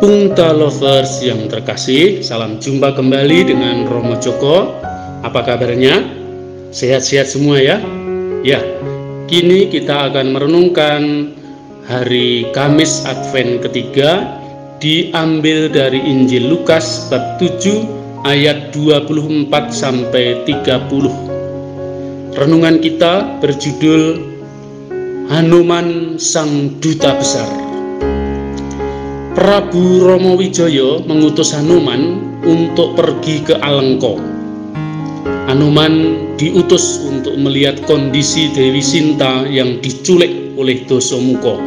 Pungta Lovers yang terkasih, salam jumpa kembali dengan Romo Joko. Apa kabarnya? Sehat-sehat semua ya? Ya, kini kita akan merenungkan hari Kamis Advent ketiga diambil dari Injil Lukas bab 7 ayat 24 sampai 30. Renungan kita berjudul Hanuman Sang Duta Besar. Prabu Romo Wijoyo mengutus Hanuman untuk pergi ke Alengko. Hanuman diutus untuk melihat kondisi Dewi Sinta yang diculik oleh Dosomuko.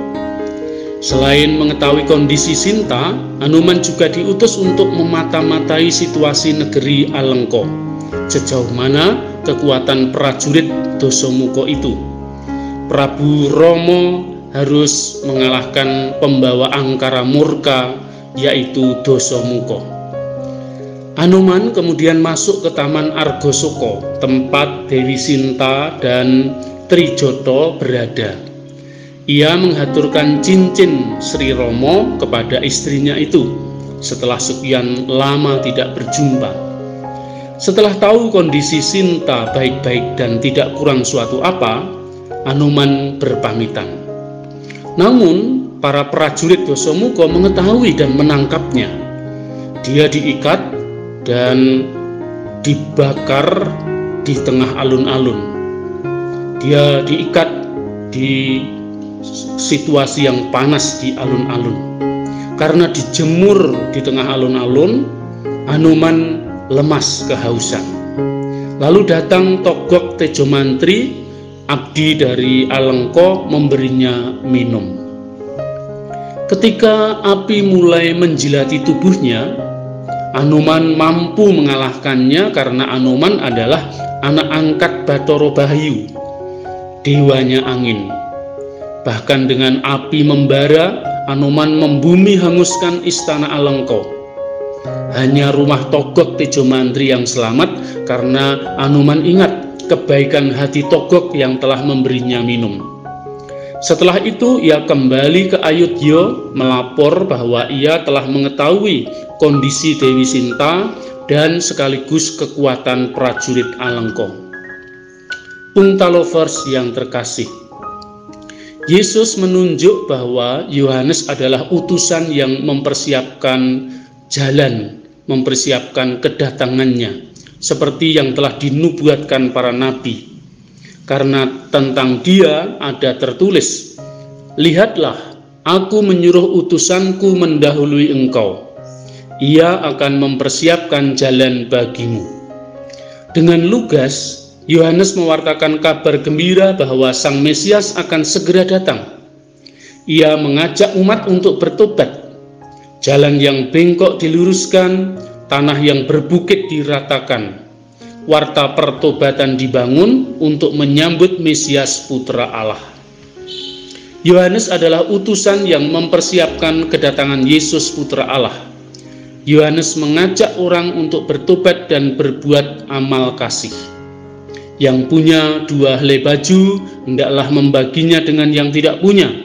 Selain mengetahui kondisi Sinta, Hanuman juga diutus untuk memata-matai situasi negeri Alengko. Sejauh mana kekuatan prajurit Dosomuko itu. Prabu Romo harus mengalahkan pembawa angkara murka yaitu Dosomuko. Anuman kemudian masuk ke Taman Argosoko, tempat Dewi Sinta dan Trijoto berada. Ia menghaturkan cincin Sri Romo kepada istrinya itu setelah sekian lama tidak berjumpa. Setelah tahu kondisi Sinta baik-baik dan tidak kurang suatu apa, Anuman berpamitan. Namun, para prajurit Dosomuko mengetahui dan menangkapnya. Dia diikat dan dibakar di tengah alun-alun. Dia diikat di situasi yang panas di alun-alun. Karena dijemur di tengah alun-alun, Hanuman lemas kehausan. Lalu datang Togok Tejo Mantri abdi dari Alengko memberinya minum. Ketika api mulai menjilati tubuhnya, Anoman mampu mengalahkannya karena Anoman adalah anak angkat Batoro Bahayu, dewanya angin. Bahkan dengan api membara, Anoman membumi hanguskan istana Alengko. Hanya rumah Togok Tejo Mantri yang selamat karena Anoman ingat kebaikan hati Togok yang telah memberinya minum. Setelah itu ia kembali ke Ayudhya melapor bahwa ia telah mengetahui kondisi Dewi Sinta dan sekaligus kekuatan prajurit Alengko. Pungta lovers yang terkasih, Yesus menunjuk bahwa Yohanes adalah utusan yang mempersiapkan jalan, mempersiapkan kedatangannya seperti yang telah dinubuatkan para nabi. Karena tentang dia ada tertulis, Lihatlah, aku menyuruh utusanku mendahului engkau. Ia akan mempersiapkan jalan bagimu. Dengan lugas, Yohanes mewartakan kabar gembira bahwa Sang Mesias akan segera datang. Ia mengajak umat untuk bertobat. Jalan yang bengkok diluruskan, tanah yang berbukit diratakan, warta pertobatan dibangun untuk menyambut Mesias Putra Allah. Yohanes adalah utusan yang mempersiapkan kedatangan Yesus Putra Allah. Yohanes mengajak orang untuk bertobat dan berbuat amal kasih. Yang punya dua helai baju, hendaklah membaginya dengan yang tidak punya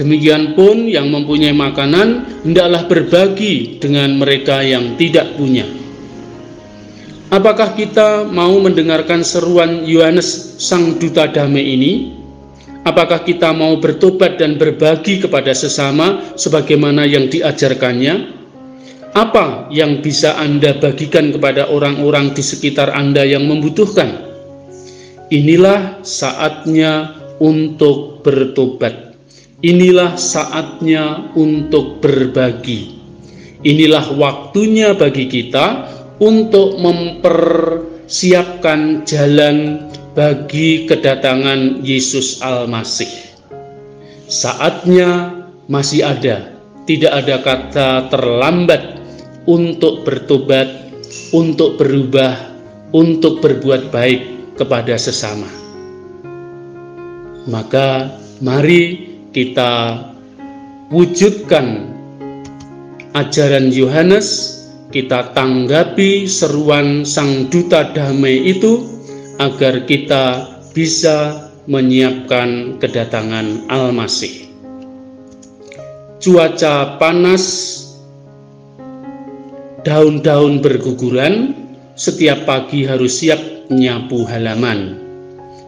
Demikian pun yang mempunyai makanan hendaklah berbagi dengan mereka yang tidak punya. Apakah kita mau mendengarkan seruan Yohanes Sang Duta Damai ini? Apakah kita mau bertobat dan berbagi kepada sesama sebagaimana yang diajarkannya? Apa yang bisa Anda bagikan kepada orang-orang di sekitar Anda yang membutuhkan? Inilah saatnya untuk bertobat. Inilah saatnya untuk berbagi. Inilah waktunya bagi kita untuk mempersiapkan jalan bagi kedatangan Yesus Al-Masih. Saatnya masih ada, tidak ada kata terlambat untuk bertobat, untuk berubah, untuk berbuat baik kepada sesama. Maka mari kita wujudkan ajaran Yohanes, kita tanggapi seruan Sang Duta Damai itu agar kita bisa menyiapkan kedatangan Al-Masih. Cuaca panas daun-daun berguguran, setiap pagi harus siap menyapu halaman.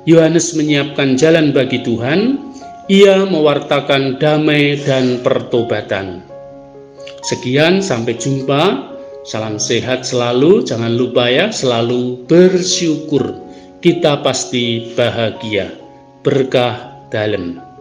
Yohanes menyiapkan jalan bagi Tuhan, ia mewartakan damai dan pertobatan. Sekian, sampai jumpa. Salam sehat selalu, jangan lupa ya, selalu bersyukur. Kita pasti bahagia, berkah dalam.